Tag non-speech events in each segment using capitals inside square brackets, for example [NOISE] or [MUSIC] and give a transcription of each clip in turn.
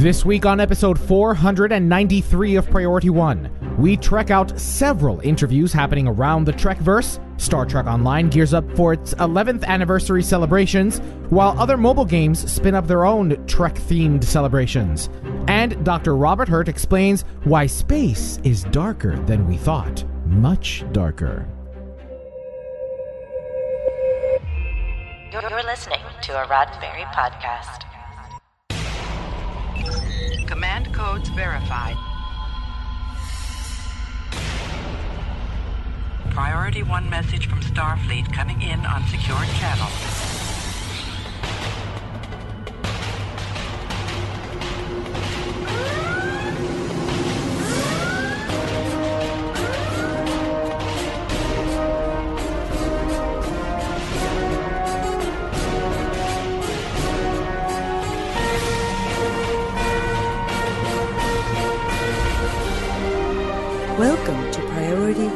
This week on episode 493 of Priority One, we trek out several interviews happening around the Trekverse. Star Trek Online gears up for its 11th anniversary celebrations, while other mobile games spin up their own Trek themed celebrations. And Dr. Robert Hurt explains why space is darker than we thought. Much darker. You're, listening to a Roddenberry podcast. Command codes verified. Priority 1 message from Starfleet coming in on secured channel.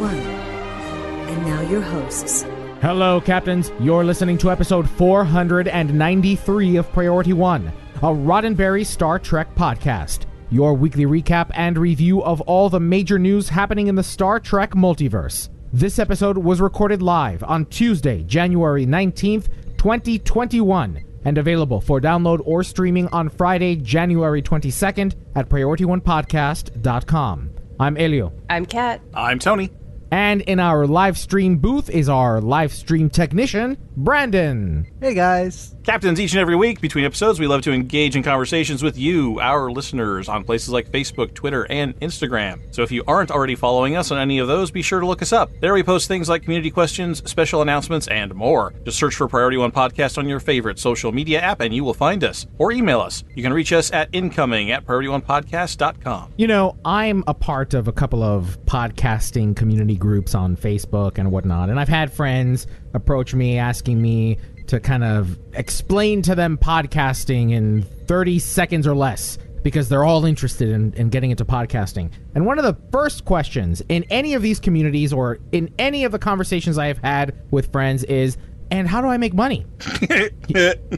One. And now your hosts. Hello, Captains. You're listening to episode 493 of Priority One, a Roddenberry Star Trek podcast. Your weekly recap and review of all the major news happening in the Star Trek multiverse. This episode was recorded live on Tuesday, January 19th, 2021, and available for download or streaming on Friday, January 22nd at PriorityOnePodcast.com. I'm Elio. I'm Kat. I'm Tony. And in our live stream booth is our live stream technician, Brandon. Hey guys. Captains, each and every week between episodes, we love to engage in conversations with you, our listeners, on places like Facebook, Twitter, and Instagram. So if you aren't already following us on any of those, be sure to look us up. There we post things like community questions, special announcements, and more. Just search for Priority One Podcast on your favorite social media app and you will find us. Or email us. You can reach us at incoming at priorityonepodcast.com. You know, I'm a part of a couple of podcasting community groups on Facebook and whatnot, and I've had friends approach me asking me to kind of explain to them podcasting in 30 seconds or less because they're all interested in, in getting into podcasting. And one of the first questions in any of these communities or in any of the conversations I have had with friends is, and how do I make money? [LAUGHS]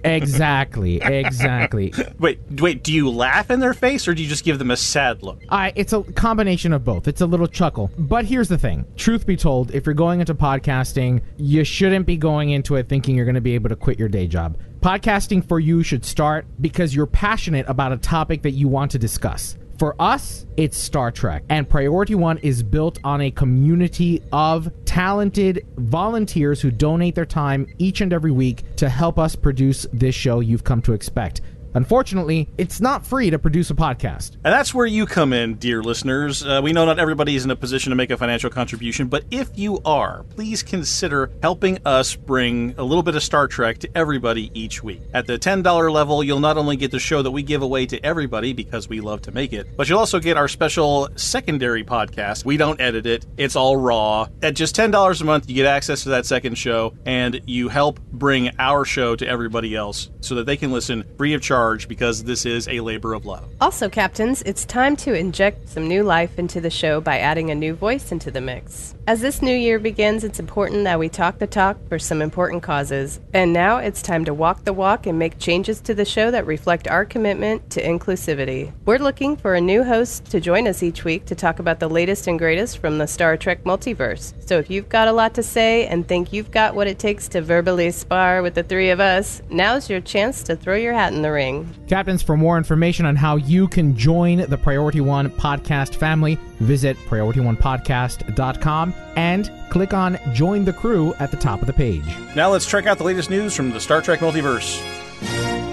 exactly, exactly. Wait, wait, do you laugh in their face or do you just give them a sad look? I it's a combination of both. It's a little chuckle. But here's the thing. Truth be told, if you're going into podcasting, you shouldn't be going into it thinking you're going to be able to quit your day job. Podcasting for you should start because you're passionate about a topic that you want to discuss. For us, it's Star Trek, and Priority One is built on a community of talented volunteers who donate their time each and every week to help us produce this show you've come to expect. Unfortunately, it's not free to produce a podcast. And that's where you come in, dear listeners. Uh, we know not everybody is in a position to make a financial contribution, but if you are, please consider helping us bring a little bit of Star Trek to everybody each week. At the $10 level, you'll not only get the show that we give away to everybody because we love to make it, but you'll also get our special secondary podcast. We don't edit it, it's all raw. At just $10 a month, you get access to that second show, and you help bring our show to everybody else so that they can listen free of charge because this is a labor of love. Also, Captains, it's time to inject some new life into the show by adding a new voice into the mix. As this new year begins, it's important that we talk the talk for some important causes. And now it's time to walk the walk and make changes to the show that reflect our commitment to inclusivity. We're looking for a new host to join us each week to talk about the latest and greatest from the Star Trek multiverse. So if you've got a lot to say and think you've got what it takes to verbally spar with the three of us, now's your chance to throw your hat in the ring. Captains, for more information on how you can join the Priority One podcast family, visit PriorityOnePodcast.com and click on Join the Crew at the top of the page. Now let's check out the latest news from the Star Trek multiverse.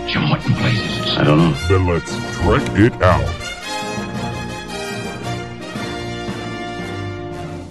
Jim, what in blazes? I don't know. Then let's trek it out.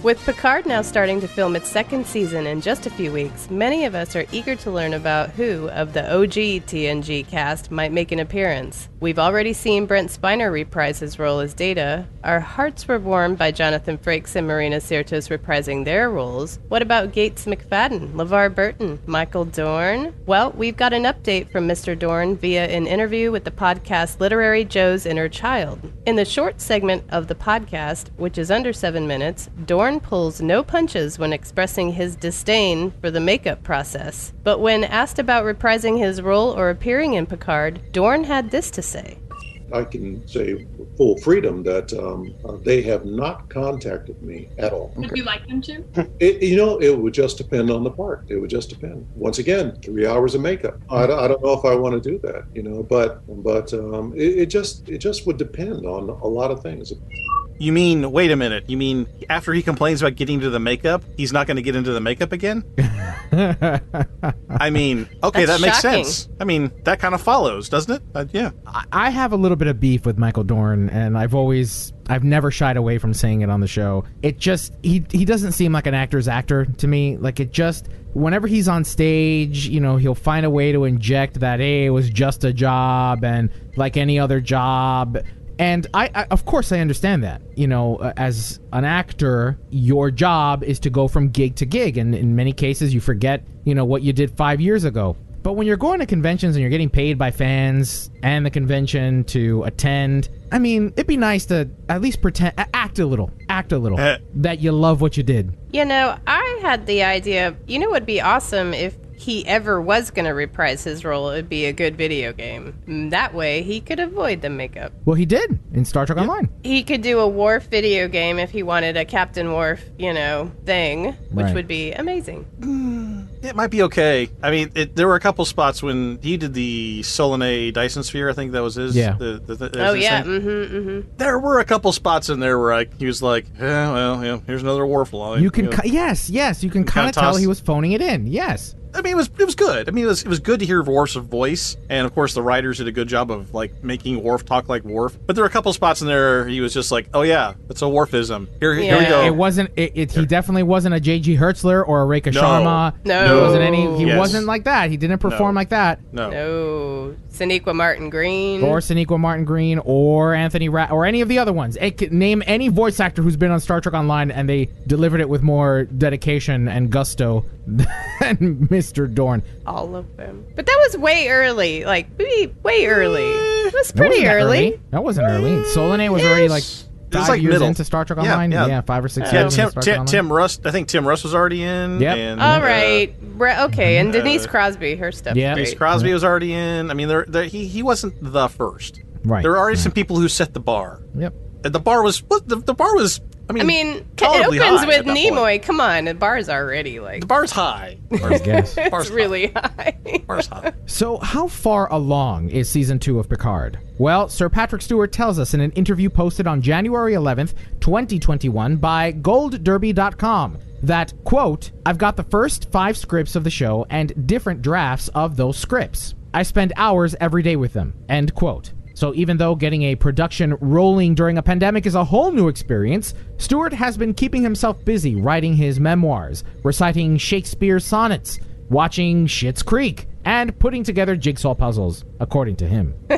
With Picard now starting to film its second season in just a few weeks, many of us are eager to learn about who of the OG TNG cast might make an appearance. We've already seen Brent Spiner reprise his role as Data. Our hearts were warmed by Jonathan Frakes and Marina Sirtis reprising their roles. What about Gates McFadden, LeVar Burton, Michael Dorn? Well, we've got an update from Mr. Dorn via an interview with the podcast Literary Joe's Inner Child. In the short segment of the podcast, which is under seven minutes, Dorn pulls no punches when expressing his disdain for the makeup process. But when asked about reprising his role or appearing in Picard, Dorn had this to say. I can say with full freedom that um, uh, they have not contacted me at all. Would you like them to? [LAUGHS] It, you know, it would just depend on the part. It would just depend. Once again, three hours of makeup. I, don't- I don't know if I want to do that, you know, but but um, it, it just it just would depend on a lot of things. You mean, wait a minute. You mean after he complains about getting to the makeup, he's not going to get into the makeup again? [LAUGHS] I mean, okay, That's that makes shocking. sense. I mean, that kind of follows, doesn't it? Uh, yeah. I- I have a little bit of beef with Michael Dorn, and I've always, I've never shied away from saying it on the show. It just, he, he doesn't seem like an actor's actor to me. Like it just, whenever he's on stage, you know, he'll find a way to inject that, hey, it was just a job, and like any other job. And I, I, of course, I understand that. You know, uh, as an actor, your job is to go from gig to gig, and in many cases, you forget, you know, what you did five years ago. But when you're going to conventions and you're getting paid by fans and the convention to attend, I mean, it'd be nice to at least pretend, act a little, act a little Eh. that you love what you did. You know, I had the idea, you know, it would be awesome if he ever was going to reprise his role. It would be a good video game. Mm, That way, he could avoid the makeup. Well, he did in Star Trek Online. He could do a Worf video game if he wanted a Captain Worf, you know, thing, which Right. would be amazing. It might be okay. I mean, it, there were a couple spots when he did the Solanae Dyson Sphere. I think that was his. Yeah. The, the, the, Oh his yeah, thing. mm-hmm, mm-hmm. There were a couple spots in there where like he was like, "Yeah, well, yeah, here's another Worf line." You can, know. ki- yes, yes, you can kind kinda of tell toss- he was phoning it in. Yes. I mean, it was it was good. I mean, it was it was good to hear Worf's voice, and of course, the writers did a good job of like making Worf talk like Worf. But there were a couple spots in there he was just like, "Oh yeah, it's a Worfism." Here, here we go. It wasn't. It, it, he definitely wasn't a J.G. Hertzler or a Rekha No. Sharma. No. He wasn't any. He Yes. wasn't like that. He didn't perform No. like that. no. No, Sonequa Martin Green. Or Sonequa Martin Green, or Anthony Ra- or any of the other ones. It name any voice actor who's been on Star Trek Online and they delivered it with more dedication and gusto [LAUGHS] than Mr. Dorn. all of them. But that was way early, like way, way early. It was That pretty wasn't that early. That wasn't early. Solanae was already like It five was like years middle. into Star Trek Yeah, Online. yeah. five or six Yeah, years Tim, into Star Trek Tim, Online. Tim Russ. I think Tim Russ was already in. Yep. And, All uh, right, Re- okay, and Denise uh, Crosby, her stuff. Yeah. Denise Crosby was already in. I mean, there, there, he he wasn't the first. Right. There were already some people who set the bar. Yep. And the bar was what the, the bar was. I mean, I mean, it opens with at Nimoy. point. Come on, the bar's already like The bar's high. I guess. Bar's [LAUGHS] it's really high. high. [LAUGHS] Bar's high. So, how far along is season two of Picard? Well, Sir Patrick Stewart tells us in an interview posted on January 11th, 2021, by GoldDerby.com that, quote, I've got the first five scripts of the show and different drafts of those scripts. I spend hours every day with them, end quote. So, even though getting a production rolling during a pandemic is a whole new experience, Stewart has been keeping himself busy writing his memoirs, reciting Shakespeare's sonnets, watching Schitt's Creek, and putting together jigsaw puzzles, according to him. [LAUGHS]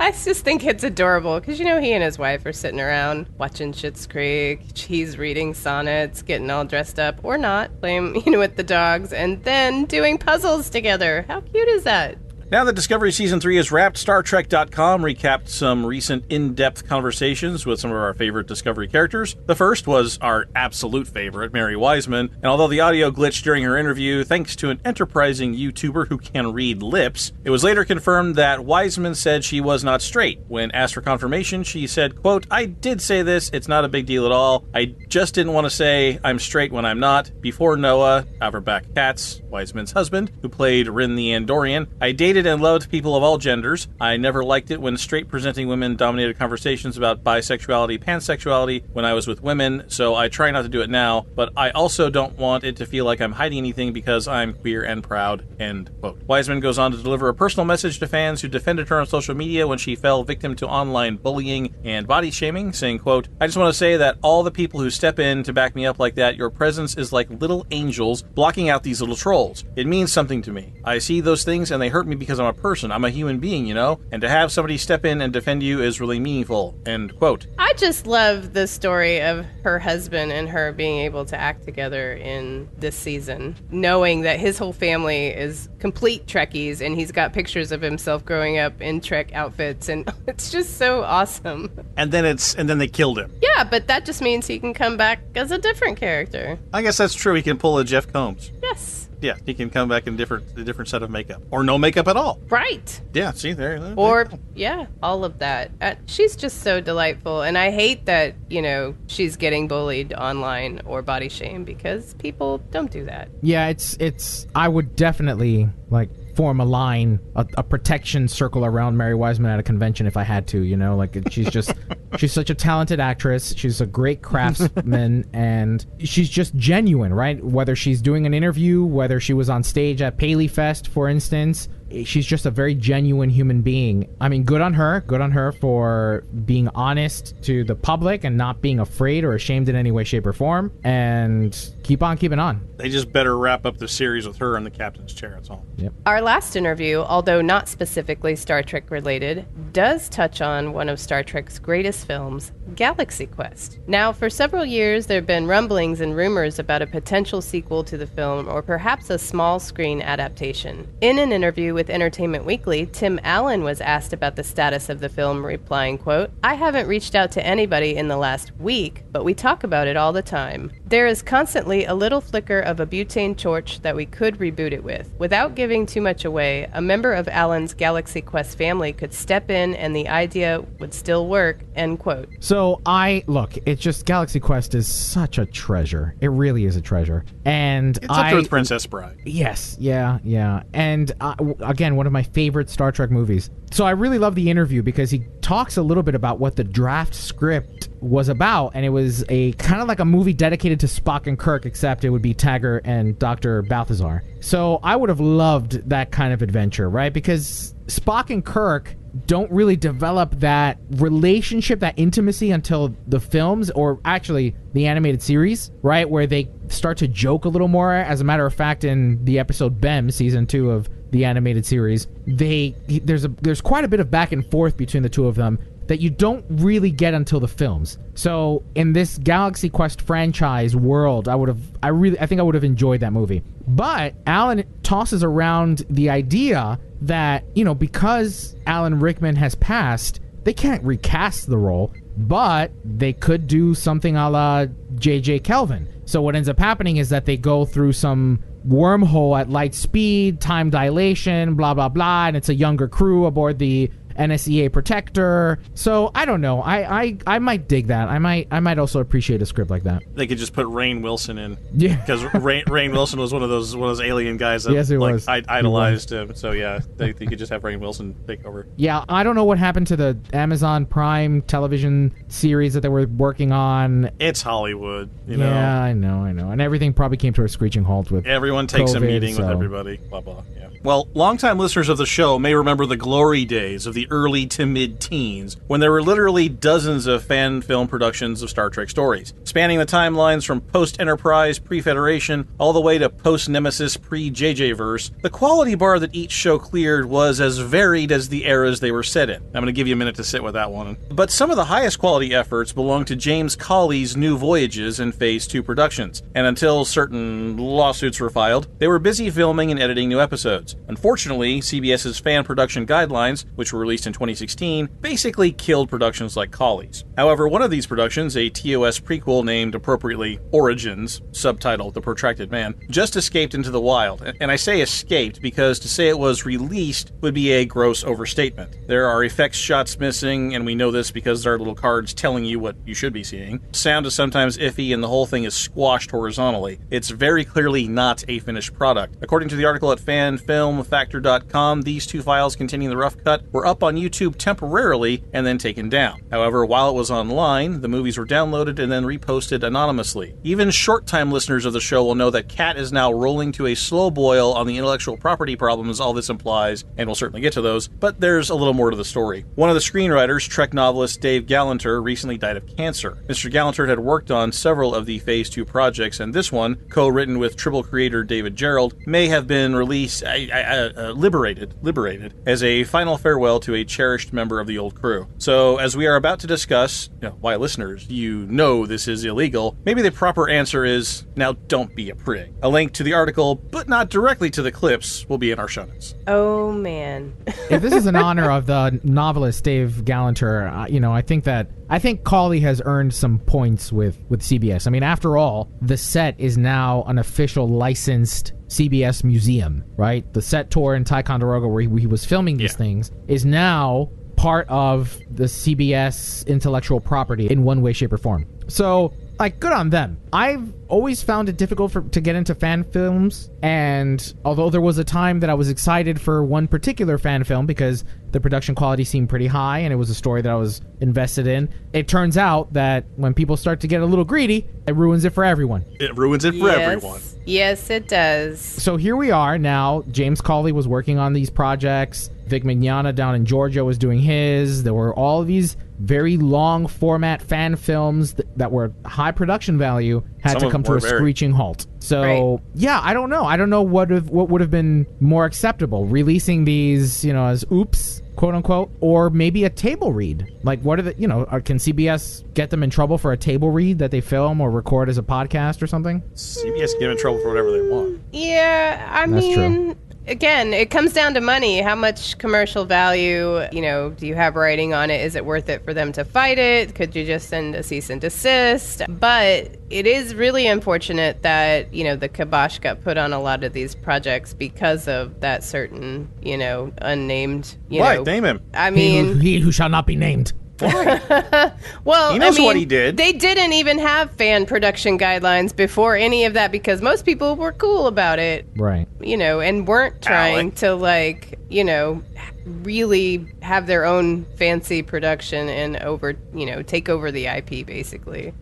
I just think it's adorable because you know he and his wife are sitting around watching Schitt's Creek. He's reading sonnets, getting all dressed up or not, playing [LAUGHS] you know with the dogs, and then doing puzzles together. How cute is that? Now that Discovery Season 3 is wrapped, Star StarTrek.com recapped some recent in depth conversations with some of our favorite Discovery characters. The first was our absolute favorite, Mary Wiseman, and although the audio glitched during her interview thanks to an enterprising YouTuber who can read lips, it was later confirmed that Wiseman said she was not straight. When asked for confirmation, she said, quote, I did say this, it's not a big deal at all. I just didn't want to say I'm straight when I'm not. Before Noah, Averback Katz, Wiseman's husband, who played Ryn the Andorian, I dated and loved people of all genders. I never liked it when straight presenting women dominated conversations about bisexuality, pansexuality when I was with women, so I try not to do it now, but I also don't want it to feel like I'm hiding anything because I'm queer and proud. End quote. Wiseman goes on to deliver a personal message to fans who defended her on social media when she fell victim to online bullying and body shaming, saying, quote, I just want to say that all the people who step in to back me up like that, your presence is like little angels blocking out these little trolls. It means something to me. I see those things and they hurt me because I'm a person. I'm a human being, you know? And to have somebody step in and defend you is really meaningful. End quote. I just love the story of her husband and her being able to act together in this season, knowing that his whole family is complete Trekkies and he's got pictures of himself growing up in Trek outfits, and [LAUGHS] it's just so awesome. And then it's and then they killed him. Yeah, but that just means he can come back as a different character. I guess that's true. He can pull a Jeff Combs. Yes. Yeah, he can come back in different a different set of makeup or no makeup at all. Right. Yeah, see there. there Or, you yeah, all of that. Uh, she's just so delightful. And I hate that, you know, she's getting bullied online or body shamed because people don't do that. Yeah, it's it's. I would definitely like form a line, a, a protection circle around Mary Wiseman at a convention if I had to. You know, like she's just [LAUGHS] she's such a talented actress. She's a great craftsman, [LAUGHS] and she's just genuine, right? Whether she's doing an interview, whether she was on stage at Paley Fest, for instance. She's just a very genuine human being. I mean, good on her. Good on her for being honest to the public and not being afraid or ashamed in any way, shape, or form. And keep on keeping on. They just better wrap up the series with her in the captain's chair. That's all. Yep. Our last interview, although not specifically Star Trek related, does touch on one of Star Trek's greatest films, Galaxy Quest. Now, for several years, there have been rumblings and rumors about a potential sequel to the film or perhaps a small screen adaptation. In an interview with Entertainment Weekly, Tim Allen was asked about the status of the film, replying, quote, I haven't reached out to anybody in the last week, but we talk about it all the time. There is constantly a little flicker of a butane torch that we could reboot it with. Without giving too much away, a member of Allen's Galaxy Quest family could step in and the idea would still work, end quote. So I look, it's just Galaxy Quest is such a treasure. It really is a treasure. And It's up I there with Princess Bride. Yes, yeah, yeah. And uh, again, one of my favorite Star Trek movies. So I really love the interview because he talks a little bit about what the draft script was about, and it was a kind of like a movie dedicated to Spock and Kirk, except it would be Taggart and Dr. Balthazar. So I would have loved that kind of adventure, right? Because Spock and Kirk don't really develop that relationship, that intimacy until the films, or actually the animated series, right? Where they start to joke a little more. As a matter of fact, in the episode Bem, season two of the animated series, they there's a there's quite a bit of back and forth between the two of them that you don't really get until the films. So in this Galaxy Quest franchise world, I would have I really I think I would have enjoyed that movie. But Allen tosses around the idea that, you know, because Alan Rickman has passed, they can't recast the role, but they could do something a la JJ Kelvin. So what ends up happening is that they go through some wormhole at light speed, time dilation, blah blah blah, and it's a younger crew aboard the NSEA protector. So I don't know. I, I I might dig that. I might I might also appreciate a script like that. They could just put Rainn Wilson in. Yeah. [LAUGHS] Because Rain, Rainn Wilson was one of those one of those alien guys that Yes, he like was. I, idolized him. So yeah, they, they could just have Rainn Wilson take over. Yeah, I don't know what happened to the Amazon Prime television series that they were working on. It's Hollywood, you yeah. I know, I know. And everything probably came to a screeching halt with Everyone takes a COVID, meeting with so- everybody. Blah blah. Yeah. Well, longtime listeners of the show may remember the glory days of the early to mid teens, when there were literally dozens of fan film productions of Star Trek stories, spanning the timelines from post Enterprise, pre Federation, all the way to post Nemesis, pre JJ verse. The quality bar that each show cleared was as varied as the eras they were set in. I'm going to give you a minute to sit with that one. But some of the highest quality efforts belong to James Cawley's New Voyages and Phase 2 productions, and until certain lawsuits were filed, they were busy filming and editing new episodes. Unfortunately, CBS's fan production guidelines, which were released in 2016, basically killed productions like Cawley's. However, one of these productions, a TOS prequel named appropriately Origins, subtitled The Protracted Man, just escaped into the wild. And I say escaped because to say it was released would be a gross overstatement. There are effects shots missing, and we know this because there are little cards telling you what you should be seeing. Sound is sometimes iffy, and the whole thing is squashed horizontally. It's very clearly not a finished product. According to the article at fanfilmfactor.com, these two files containing the rough cut were up on YouTube temporarily and then taken down. However, while it was online, the movies were downloaded and then reposted anonymously. Even short time listeners of the show will know that Kat is now rolling to a slow boil on the intellectual property problems all this implies, and we'll certainly get to those, but there's a little more to the story. One of the screenwriters, Trek novelist Dave Galanter, recently died of cancer. Mr. Galanter had worked on several of the Phase 2 projects, and this one, co written with Tribble creator David Gerrold, may have been released, uh, uh, liberated, liberated, as a final farewell to a cherished member of the old crew. So, as we are about to discuss, you know, why listeners, you know this is illegal, maybe the proper answer is now don't be a prig. A link to the article, but not directly to the clips, will be in our show notes. Oh, man. if this is in [LAUGHS] honor of the novelist Dave Galanter, uh, you know, I think that I think Cawley has earned some points with with CBS. I mean, after all, the set is now an official licensed CBS Museum, right? The set tour in Ticonderoga where he, he was filming these Yeah. things is now part of the CBS intellectual property in one way, shape, or form. So, like, good on them. I've always found it difficult for, to get into fan films, and although there was a time that I was excited for one particular fan film because the production quality seemed pretty high and it was a story that I was invested in, it turns out that when people start to get a little greedy, it ruins it for everyone. It ruins it for yes. everyone. Yes, it does. So here we are now. James Cawley was working on these projects. Vic Mignogna down in Georgia was doing his. There were all these very long format fan films th- that were high production value had Some to come to a very. screeching halt. So Right. yeah, I don't know. I don't know what have, what would have been more acceptable, releasing these, you know, as oops, quote unquote, or maybe a table read. Like, what are the, you know, are, can CBS get them in trouble for a table read that they film or record as a podcast or something? CBS get in trouble for whatever they want. Yeah, I That's true. Mean, again, it comes down to money. How much commercial value, you know, do you have writing on it? Is it worth it for them to fight it? Could you just send a cease and desist? But it is really unfortunate that, you know, the kibosh got put on a lot of these projects because of that certain, you know, unnamed, you Why? know. Name him. I He who, mean, he who shall not be named. [LAUGHS] well, He knows I mean, what he did. They didn't even have fan production guidelines before any of that because most people were cool about it Right. you know, and weren't trying Alec. to like, you know, really have their own fancy production and over, you know, take over the IP basically.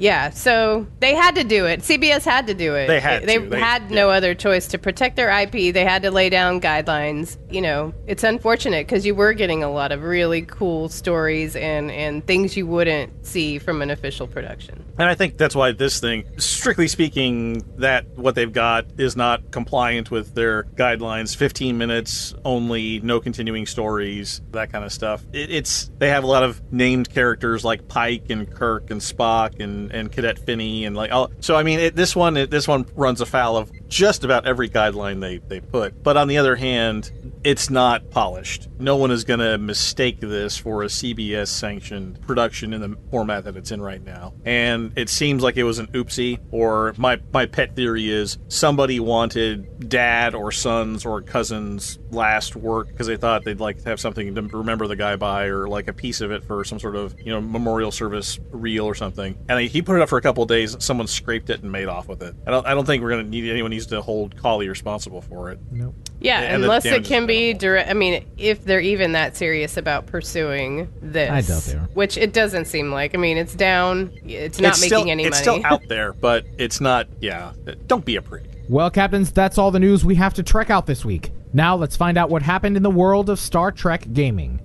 Yeah, so they had to do it. CBS had to do it. They had They. They- had no other choice to protect their IP. They had to lay down guidelines. You know, it's unfortunate because you were getting a lot of really cool stories and and things you wouldn't see from an official production. And I think that's why this thing, strictly speaking, that what they've got is not compliant with their guidelines. 15 minutes only, no continuing stories, that kind of stuff. It, it's they have a lot of named characters like Pike and Kirk and Spock and, Cadet Finney and like all. So I mean, it, this one it, this one runs afoul of just about every guideline they they put. But on the other hand, it's not polished. No one is going to mistake this for a CBS sanctioned production in the format that it's in right now. And it seems like it was an oopsie or my my pet theory is somebody wanted dad or sons or cousins last work because they thought they'd like to have something to remember the guy by or like a piece of it for some sort of, you know, memorial service reel or something. And he put it up for a couple days, someone scraped it and made off with it. I don't I don't think we're going to need anyone needs to hold Cawley responsible for it. Nope. Yeah, And unless it can be direct. I mean, if they're even that serious about pursuing this, I doubt they are. Which it doesn't seem like. I mean, it's down. It's not it's making still, any it's money. still [LAUGHS] out there, but it's not. Yeah, don't be a prick. Well, captains, that's all the news we have to trek out this week. Now let's find out what happened in the world of Star Trek gaming.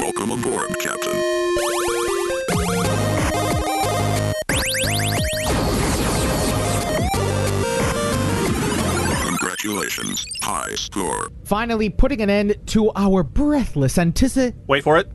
Welcome aboard, High score. Finally, putting an end to our breathless anticipation. Wait for it.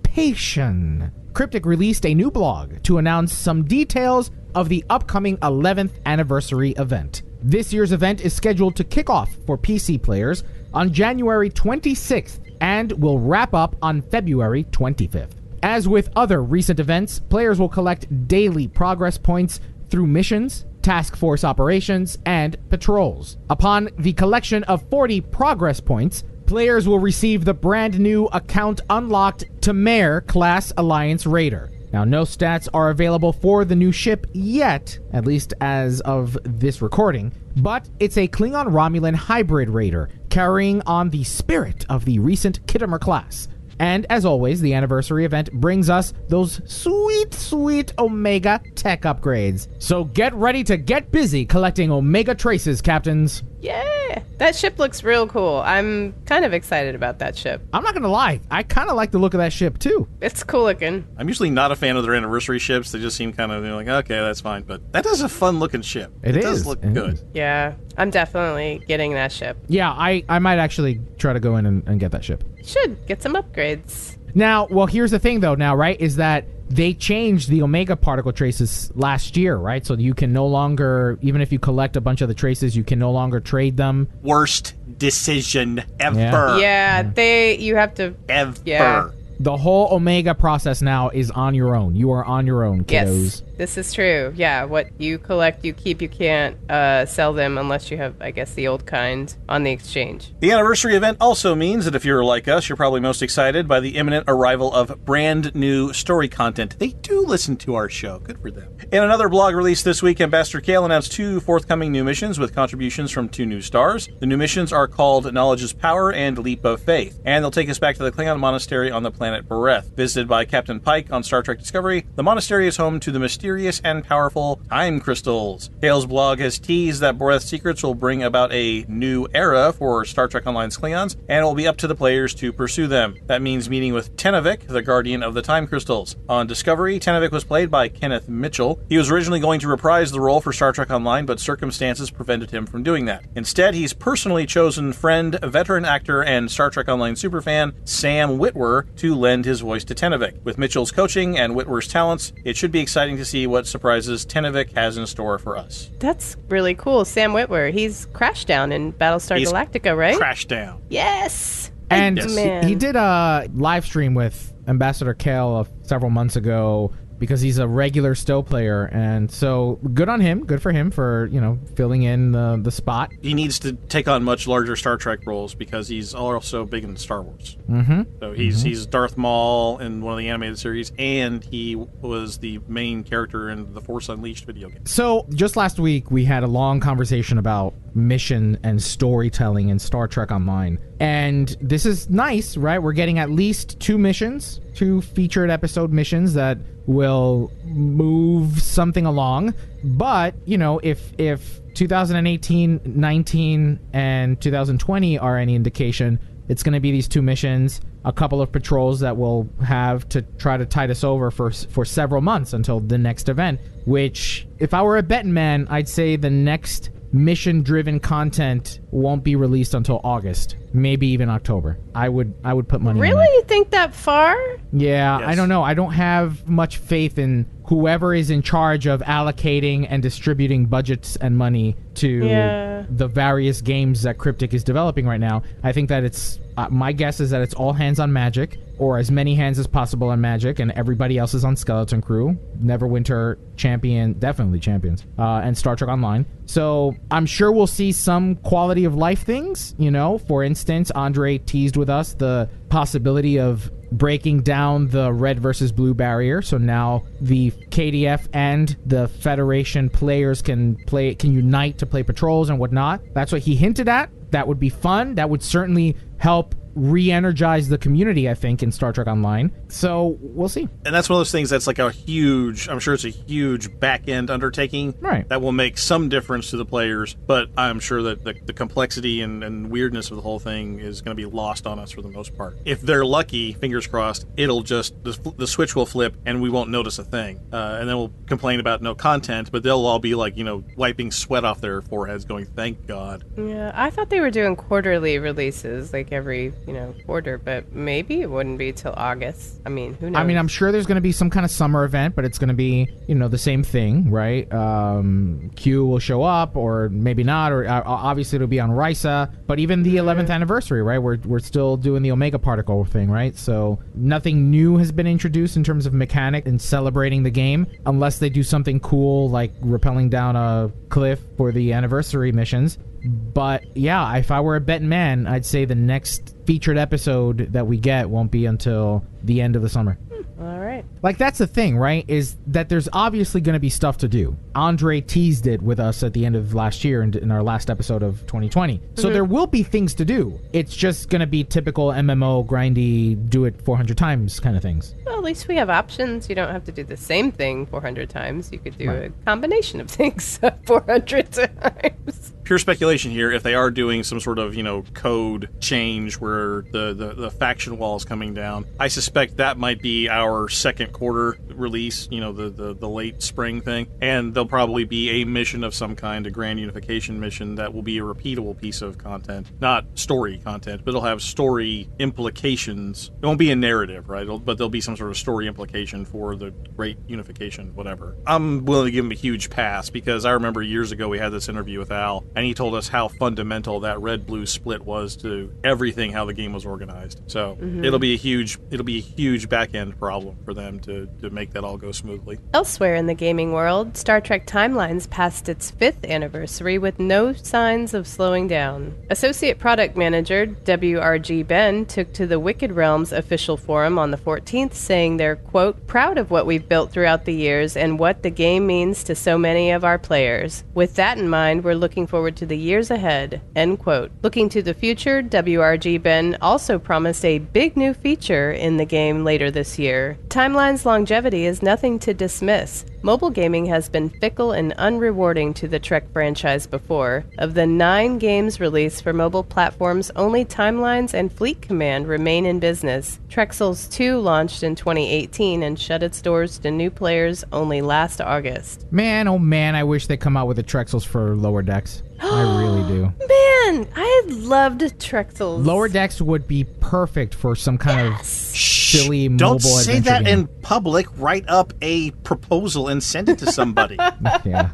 Cryptic released a new blog to announce some details of the upcoming 11th anniversary event. This year's event is scheduled to kick off for PC players on January 26th and will wrap up on February 25th. As with other recent events, players will collect daily progress points through missions, task force operations, and patrols. Upon the collection of 40 progress points, players will receive the brand new account unlocked Tamare class Alliance Raider. Now, no stats are available for the new ship yet, at least as of this recording, but it's a Klingon Romulan hybrid raider carrying on the spirit of the recent Khitomer class. And as always, the anniversary event brings us those sweet, sweet Omega tech upgrades. So get ready to get busy collecting Omega traces, captains. Yeah, that ship looks real cool. I'm kind of excited about that ship. I'm not gonna lie, I kind of like the look of that ship too. It's cool looking. I'm usually not a fan of their anniversary ships. They just seem kind of like, okay, that's fine. But that is a fun looking ship. It does look It good. is. Yeah, I'm definitely getting that ship. Yeah, I, I might actually try to go in and, and get that ship. Should get some upgrades. Now, well, here's the thing though, now, right, is that they changed the Omega particle traces last year, right? So you can no longer, even if you collect a bunch of the traces, you can no longer trade them. Worst decision ever. Yeah. Yeah, they. You have to. Ever. Yeah. the whole Omega process now is on your own. You are on your own, kiddos. Yes, this is true. Yeah, what you collect, you keep. You can't uh, sell them unless you have, I guess, the old kind on the exchange. The anniversary event also means that if you're like us, you're probably most excited by the imminent arrival of brand new story content. They do listen to our show. Good for them. In another blog release this week, Ambassador Kael announced two forthcoming new missions with contributions from two new stars. The new missions are called Knowledge's Power and Leap of Faith, and they'll take us back to the Klingon monastery on the planet Boreth. Visited by Captain Pike on Star Trek Discovery, the monastery is home to the mysterious and powerful time crystals. Kael's blog has teased that Boreth's secrets will bring about a new era for Star Trek Online's Klingons, and it will be up to the players to pursue them. That means meeting with Tenavik, the guardian of the time crystals. On Discovery, Tenavik was played by Kenneth Mitchell. He was originally going to reprise the role for Star Trek Online, but circumstances prevented him from doing that. Instead, he's personally chosen friend, veteran actor, and Star Trek Online superfan Sam Witwer to lend his voice to Tenavik. With Mitchell's coaching and Witwer's talents, it should be exciting to see what surprises Tenavik has in store for us. That's really cool. Sam Witwer, he's Crashdown in Battlestar He's Galactica, right? Crash down. yes. And Yes. he- Man. he did a live stream with Ambassador Kael uh, several months ago because he's a regular still player, and so good on him. Good for him for you know filling in the the spot. He needs to take on much larger Star Trek roles because he's also big in Star Wars. Mm-hmm. So he's he's Darth Maul in one of the animated series, and he was the main character in the Force Unleashed video game. So just last week we had a long conversation about mission and storytelling in Star Trek Online. And this is nice, right? We're getting at least two missions, two featured episode missions that will move something along. But, you know, if if 2018, 19 and 2020 are any indication, it's going to be these two missions, a couple of patrols that we'll have to try to tide us over for for several months until the next event. Which, if I were a betting man, I'd say the next mission-driven content won't be released until August, maybe even October. I would I would put money. on Really? You think that far? Yeah, Yes. I don't know. I don't have much faith in whoever is in charge of allocating and distributing budgets and money to Yeah. the various games that Cryptic is developing right now. I think that it's uh, my guess is that it's all hands on Magic or as many hands as possible on Magic, and everybody else is on Skeleton Crew, Neverwinter champion, definitely champions, uh, and Star Trek Online. So I'm sure we'll see some quality of life things. You know, for instance, Andre teased with us the possibility of breaking down the red versus blue barrier. So now the KDF and the Federation players can play can unite to play patrols and whatnot. That's what he hinted at. That would be fun. That would certainly help re-energize the community. I think in Star Trek Online. So we'll see. And that's one of those things that's like a huge, I'm sure it's a huge back end undertaking Right. that will make some difference to the players, but I'm sure that the, the complexity and, and weirdness of the whole thing is going to be lost on us for the most part. If they're lucky, fingers crossed, it'll just, the, the switch will flip and we won't notice a thing. Uh, and then we'll complain about no content, but they'll all be like, you know, wiping sweat off their foreheads going, thank God. Yeah, I thought they were doing quarterly releases, like every you know quarter, but maybe it wouldn't be till August. I mean, who knows? I mean, I'm sure there's going to be some kind of summer event, but it's going to be, you know, the same thing, right? Um, Q will show up, or maybe not, or uh, obviously it'll be on Risa. But even the 11th anniversary, right? We're we're still doing the Omega particle thing, right? So nothing new has been introduced in terms of mechanic and celebrating the game, unless they do something cool like rappelling down a cliff for the anniversary missions. But yeah, if I were a betting man, I'd say the next featured episode that we get won't be until the end of the summer. Hmm. all right. Like that's the thing, right? Is that there's obviously going to be stuff to do. Andre teased it with us at the end of last year in, in our last episode of 2020. So mm-hmm. there will be things to do. It's just going to be typical MMO grindy, do it 400 times kind of things. Well, at least we have options. You don't have to do the same thing 400 times. You could do a combination of things [LAUGHS] 400 times. pure speculation here if they are doing some sort of you know code change where the, the the faction wall is coming down. I suspect that might be our second quarter release you know the, the the late spring thing. And there'll probably be a mission of some kind a grand unification mission that will be a repeatable piece of content. Not story content but it'll have story implications. It won't be a narrative right? It'll, but there'll be some sort of story implication for the great unification whatever. I'm willing to give him a huge pass because i remember years ago we had this interview with al and he told us how fundamental that red blue split was to everything how the game was organized. So Mhm. it'll be a huge it'll be a huge back end problem for them to, to make that all go smoothly. Elsewhere in the gaming world, Star Trek Timelines passed its fifth anniversary with no signs of slowing down. Associate Product Manager W.R.G. Ben took to the Wicked Realms official forum on the 14th, saying they're, quote, proud of what we've built throughout the years and what the game means to so many of our players. With that in mind, we're looking forward to the years ahead, end quote. Looking to the future, W.R.G. Ben also promised a big new feature in the game later this year. Timeline's longevity is nothing to dismiss. Mobile gaming has been fickle and unrewarding to the Trek franchise before. Of the nine games released for mobile platforms, only Timelines and Fleet Command remain in business. Trexels Souls 2 launched in 2018 and shut its doors to new players only last August. Man, oh man, I wish they come out with the Trexels for lower decks. I really [GASPS] do. Man, I loved Trek Souls. Lower decks would be perfect for some kind of silly mobile game. Don't say that game. in public. Write up a proposal and send it to somebody. [LAUGHS] yeah.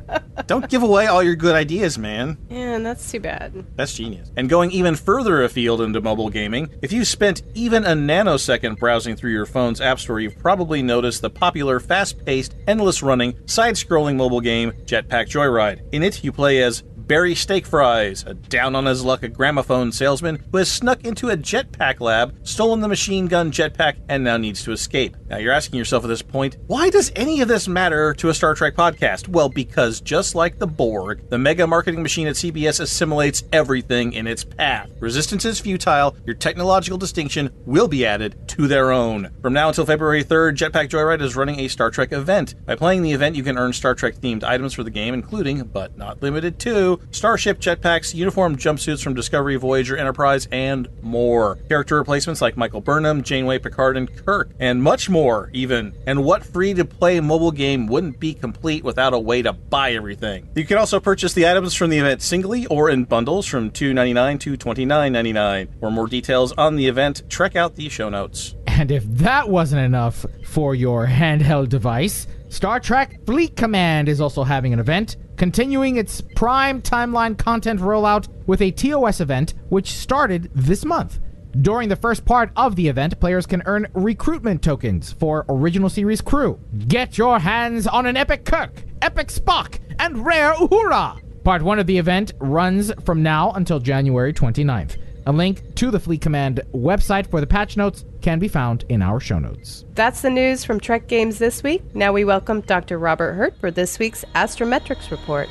Don't give away all your good ideas, man. Man, that's too bad. That's genius. And going even further afield into mobile gaming, if you spent even a nanosecond browsing through your phone's app store, you've probably noticed the popular fast paced, endless running, side scrolling mobile game Jetpack Joyride. In it, you play as Barry Steakfries, a down on his luck gramophone salesman who has snuck into a jetpack lab, stolen the machine gun jetpack, and now needs to escape. Now you're asking yourself at this point, why does any of this matter to a Star Trek podcast? Well, because just like the Borg, the mega marketing machine at CBS assimilates everything in its path. Resistance is futile, your technological distinction will be added to their own. From now until February 3rd, Jetpack Joyride is running a Star Trek event. By playing the event, you can earn Star Trek themed items for the game, including, but not limited to, starship jetpacks, uniform jumpsuits from Discovery, Voyager, Enterprise, and more. Character replacements like Michael Burnham, Janeway, Picard, and Kirk, and much more, even. And what free to play mobile game wouldn't be complete without a way to buy everything? You can also purchase the items from the event singly or in bundles from $2.99 to $29.99. For more details on the event, check out the show notes. And if that wasn't enough for your handheld device, Star Trek Fleet Command is also having an event, continuing its prime timeline content rollout with a TOS event which started this month. During the first part of the event, players can earn recruitment tokens for original series crew. Get your hands on an epic Kirk, epic Spock, and rare Uhura! Part 1 of the event runs from now until January 29th. A link to the Fleet Command website for the patch notes can be found in our show notes. That's the news from Trek Games this week. Now we welcome Dr. Robert Hurt for this week's Astrometrics Report.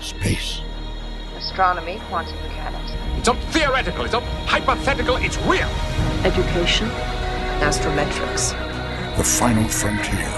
Space. Astronomy, quantum mechanics. It's not theoretical, it's not hypothetical, it's real. Education, astrometrics. The final frontier.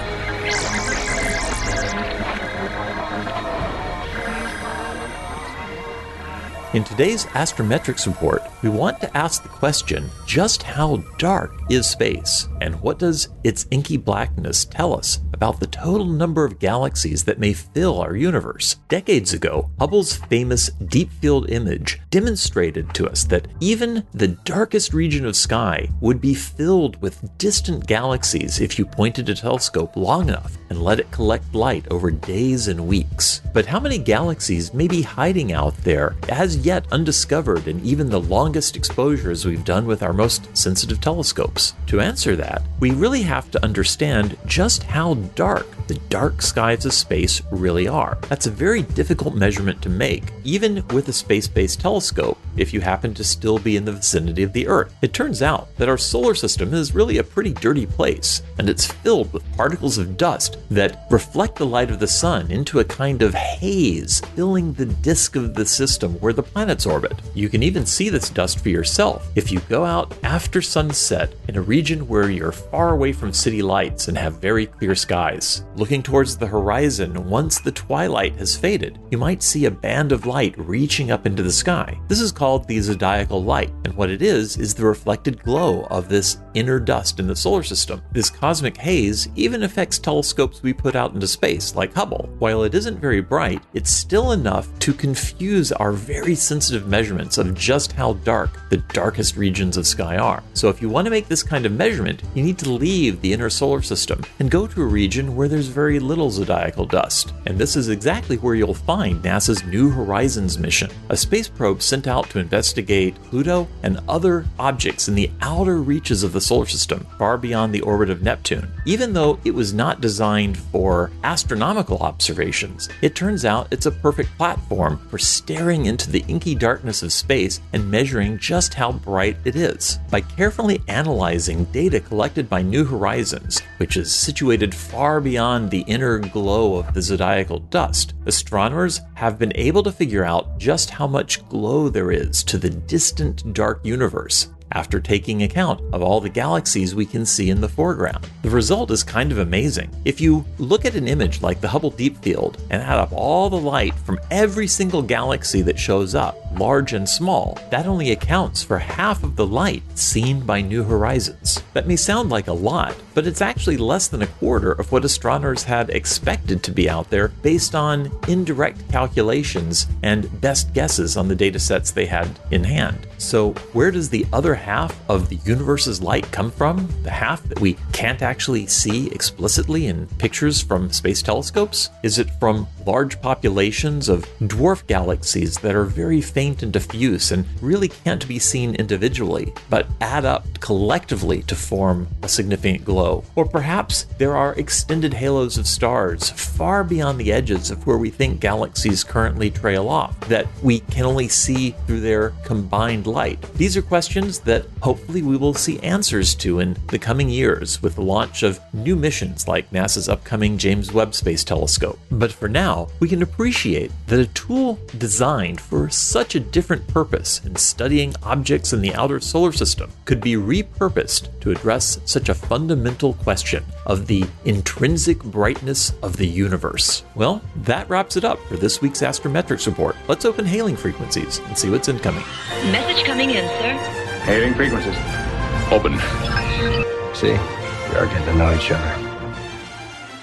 In today's astrometrics report, we want to ask the question just how dark is space? And what does its inky blackness tell us about the total number of galaxies that may fill our universe? Decades ago, Hubble's famous Deep Field image demonstrated to us that even the darkest region of sky would be filled with distant galaxies if you pointed a telescope long enough and let it collect light over days and weeks. But how many galaxies may be hiding out there as yet undiscovered in even the longest exposures we've done with our most sensitive telescopes? To answer that, we really have to understand just how dark the dark skies of space really are. That's a very difficult measurement to make, even with a space based telescope, if you happen to still be in the vicinity of the Earth. It turns out that our solar system is really a pretty dirty place, and it's filled with particles of dust that reflect the light of the sun into a kind of haze, filling the disk of the system where the planets orbit. You can even see this dust for yourself if you go out after sunset in a region where you're far away from city lights and have very clear skies. Looking towards the horizon, once the twilight has faded, you might see a band of light reaching up into the sky. This is called the zodiacal light, and what it is is the reflected glow of this inner dust in the solar system. This cosmic haze even affects telescopes we put out into space, like Hubble. While it isn't very bright, it's still enough to confuse our very sensitive measurements of just how dark the darkest regions of sky are. So if you want to make this kind of measurement, you need to leave the inner solar system and go to a region where there's there's very little zodiacal dust. And this is exactly where you'll find NASA's New Horizons mission, a space probe sent out to investigate Pluto and other objects in the outer reaches of the solar system, far beyond the orbit of Neptune. Even though it was not designed for astronomical observations, it turns out it's a perfect platform for staring into the inky darkness of space and measuring just how bright it is. By carefully analyzing data collected by New Horizons, which is situated far beyond the inner glow of the zodiacal dust, astronomers have been able to figure out just how much glow there is to the distant dark universe after taking account of all the galaxies we can see in the foreground. The result is kind of amazing. If you look at an image like the Hubble Deep Field and add up all the light from every single galaxy that shows up, large and small, that only accounts for half of the light seen by New Horizons. That may sound like a lot, but it's actually less than a quarter of what astronomers had expected to be out there based on indirect calculations and best guesses on the data sets they had in hand. So, where does the other half of the universe's light come from? The half that we can't actually see explicitly in pictures from space telescopes? Is it from large populations of dwarf galaxies that are very faint and diffuse and really can't be seen individually, but add up collectively to form a significant glow? Or perhaps there are extended halos of stars far beyond the edges of where we think galaxies currently trail off that we can only see through their combined light. These are questions that hopefully we will see answers to in the coming years with the launch of new missions like NASA's upcoming James Webb Space Telescope. But for now, we can appreciate that a tool designed for such a different purpose in studying objects in the outer solar system could be repurposed to address such a fundamental question of the intrinsic brightness of the universe. Well, that wraps it up for this week's Astrometrics report. Let's open hailing frequencies and see what's incoming. Message coming in, sir. Hailing frequencies. Open. See, we are getting to know each other.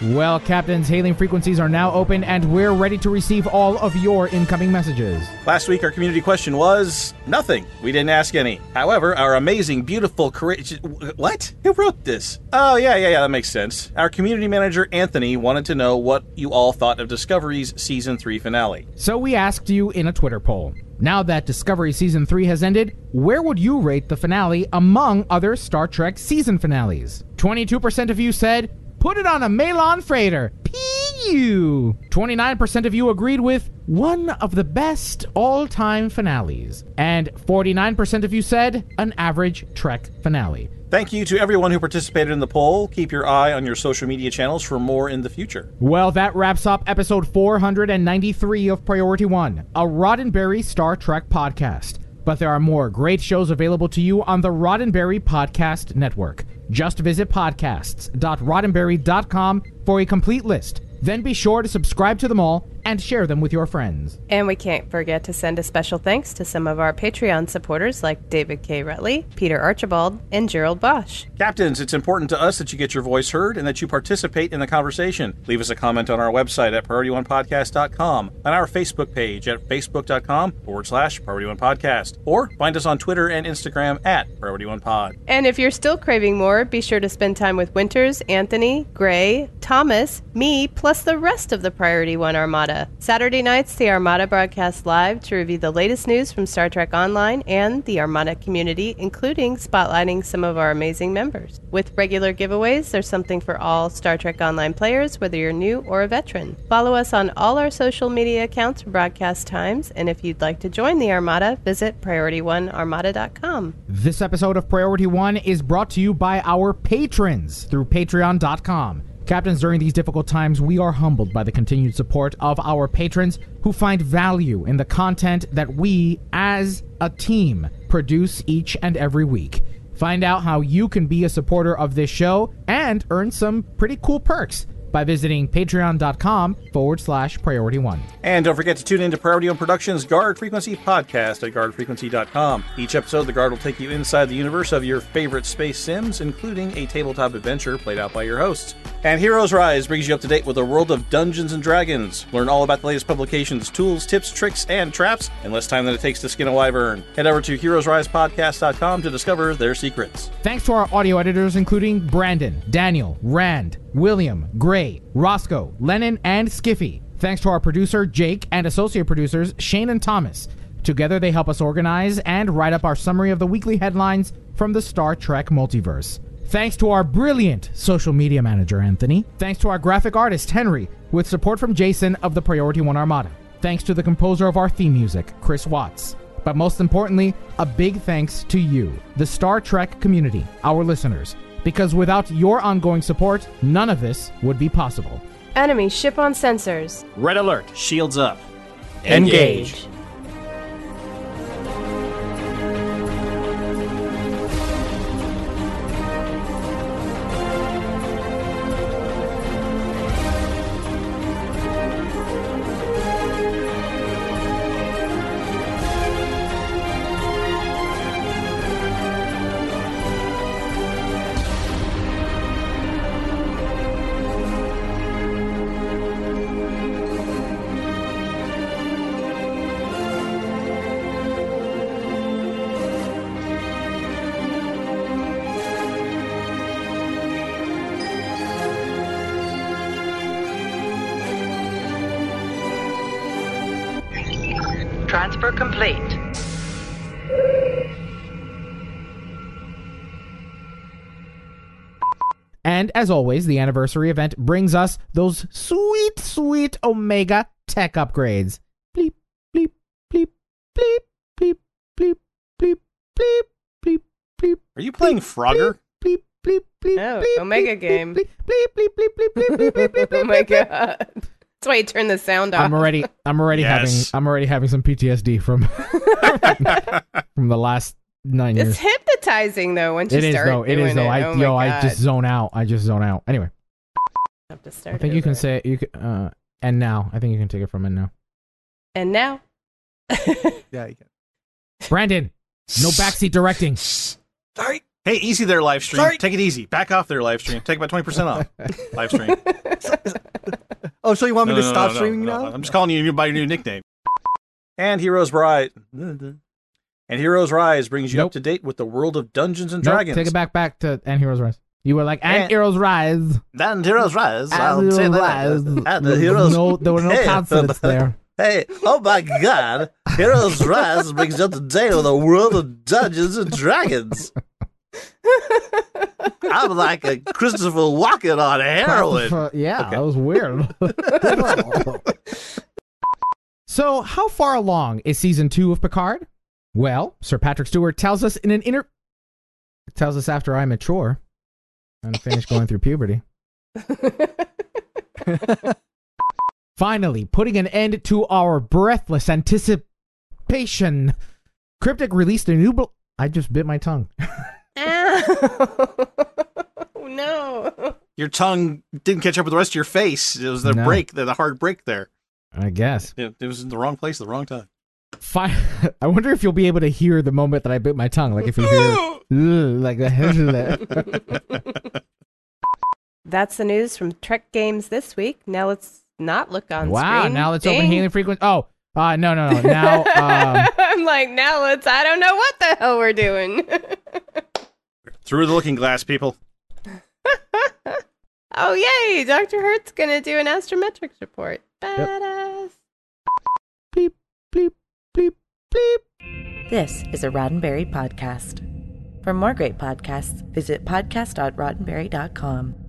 Well, Captain's hailing frequencies are now open, and we're ready to receive all of your incoming messages. Last week, our community question was nothing. We didn't ask any. However, our amazing, beautiful, courageous. What? Who wrote this? Oh, yeah, yeah, yeah, that makes sense. Our community manager, Anthony, wanted to know what you all thought of Discovery's season 3 finale. So we asked you in a Twitter poll. Now that Discovery Season 3 has ended, where would you rate the finale among other Star Trek season finales? 22% of you said, put it on a Malon freighter. P.U. 29% of you agreed with one of the best all time finales. And 49% of you said an average Trek finale. Thank you to everyone who participated in the poll. Keep your eye on your social media channels for more in the future. Well, that wraps up episode 493 of Priority One, a Roddenberry Star Trek podcast. But there are more great shows available to you on the Roddenberry Podcast Network. Just visit podcasts.roddenberry.com for a complete list. Then be sure to subscribe to them all and share them with your friends. And we can't forget to send a special thanks to some of our Patreon supporters like David K. Rutley, Peter Archibald, and Gerald Bosch. Captains, it's important to us that you get your voice heard and that you participate in the conversation. Leave us a comment on our website at PriorityOnePodcast.com, on our Facebook page at Facebook.com forward slash Priority One Podcast, or find us on Twitter and Instagram at Priority One Pod. And if you're still craving more, be sure to spend time with Winters, Anthony, Gray, Thomas, me, plus the rest of the Priority One Armada. Saturday nights, the Armada broadcasts live to review the latest news from Star Trek Online and the Armada community, including spotlighting some of our amazing members. With regular giveaways, there's something for all Star Trek Online players, whether you're new or a veteran. Follow us on all our social media accounts for broadcast times, and if you'd like to join the Armada, visit PriorityOneArmada.com. This episode of Priority One is brought to you by our patrons through Patreon.com. Captains, during these difficult times, we are humbled by the continued support of our patrons who find value in the content that we, as a team, produce each and every week. Find out how you can be a supporter of this show and earn some pretty cool perks by visiting patreon.com forward slash priority one. And don't forget to tune in to Priority One Productions Guard Frequency podcast at guardfrequency.com. Each episode, the Guard will take you inside the universe of your favorite space sims, including a tabletop adventure played out by your hosts. And Heroes Rise brings you up to date with the world of Dungeons and Dragons. Learn all about the latest publications, tools, tips, tricks, and traps in less time than it takes to skin a wyvern. Head over to heroesrisepodcast.com to discover their secrets. Thanks to our audio editors, including Brandon, Daniel, Rand, William, Gray, Roscoe, Lennon, and Skiffy. Thanks to our producer, Jake, and associate producers, Shane and Thomas. Together, they help us organize and write up our summary of the weekly headlines from the Star Trek multiverse. Thanks to our brilliant social media manager, Anthony. Thanks to our graphic artist, Henry, with support from Jason of the Priority One Armada. Thanks to the composer of our theme music, Chris Watts. But most importantly, a big thanks to you, the Star Trek community, our listeners, because without your ongoing support, none of this would be possible. Enemy ship on sensors. Red alert. Shields up. Engage. Transfer as always, the anniversary event brings us those sweet, sweet Omega tech upgrades. Bleep, bleep, bleep, bleep, bleep, bleep, bleep, bleep, bleep, bleep. Are you playing Frogger? Bleep, bleep, bleep, Oh, bleep, Omega game. Bleep, bleep, bleep, bleep, bleep, bleep, bleep, bleep, bleep, oh my bleep, bleep. god. That's why you turn the sound off. I'm already I'm already Yes. having I'm already having some PTSD from from the last nine years. It's hypnotizing though once you It is start though. It doing is though. I Oh my yo, I just zone out. I just zone out. Anyway, have to start I think you can over. say you can, uh and now. I think you can take it from and now. And now, [LAUGHS] Yeah, you can. Brandon, no backseat directing. Sorry. Hey, easy there, live stream. Sorry. Take it easy. Back off there, live stream. Take about 20% off. [LAUGHS] live stream. [LAUGHS] Oh, so you want me No, to no, stop no, no, streaming no, now? I'm just calling you by your new nickname. And Heroes Rise. And Heroes Rise brings you Nope. up to date with the world of Dungeons and Nope, Dragons. take it back back to and Heroes Rise. You were like and And- Heroes Rise. And Heroes Rise. And I'll Heroes say that. Rise. And the Heroes. no there were no Hey, consonants there. [LAUGHS] Hey, oh my god. Heroes Rise brings you up to date with the world of Dungeons and Dragons. [LAUGHS] I'm like a Christopher Walken on heroin. yeah, Okay. that was weird. [LAUGHS] so, how far along is season two of Picard? Well, Sir Patrick Stewart tells us in an inter. Tells us after I mature and finish going through puberty. [LAUGHS] Finally, putting an end to our breathless anticipation. Cryptic released a new. Bl- I just bit my tongue. Ow. [LAUGHS] Oh, no. Your tongue didn't catch up with the rest of your face. It was the No. break, the, the hard break there. I guess. It, it was in the wrong place at the wrong time. Fi- [LAUGHS] I wonder if you'll be able to hear the moment that I bit my tongue. Like if you hear [LAUGHS] like that. [LAUGHS] That's the news from Trek Games this week. Now let's not look on wow. screen. Now let's Ding. open healing frequency. Oh, uh, no, no, no. Now, um, I'm like, now let's. I don't know what the hell we're doing. Through the looking glass, people. oh yay! Doctor Hurt's gonna do an astrometrics report. Badass. bleep, bleep, bleep, bleep. This is a Roddenberry podcast. For more great podcasts, visit podcast.roddenberry.com.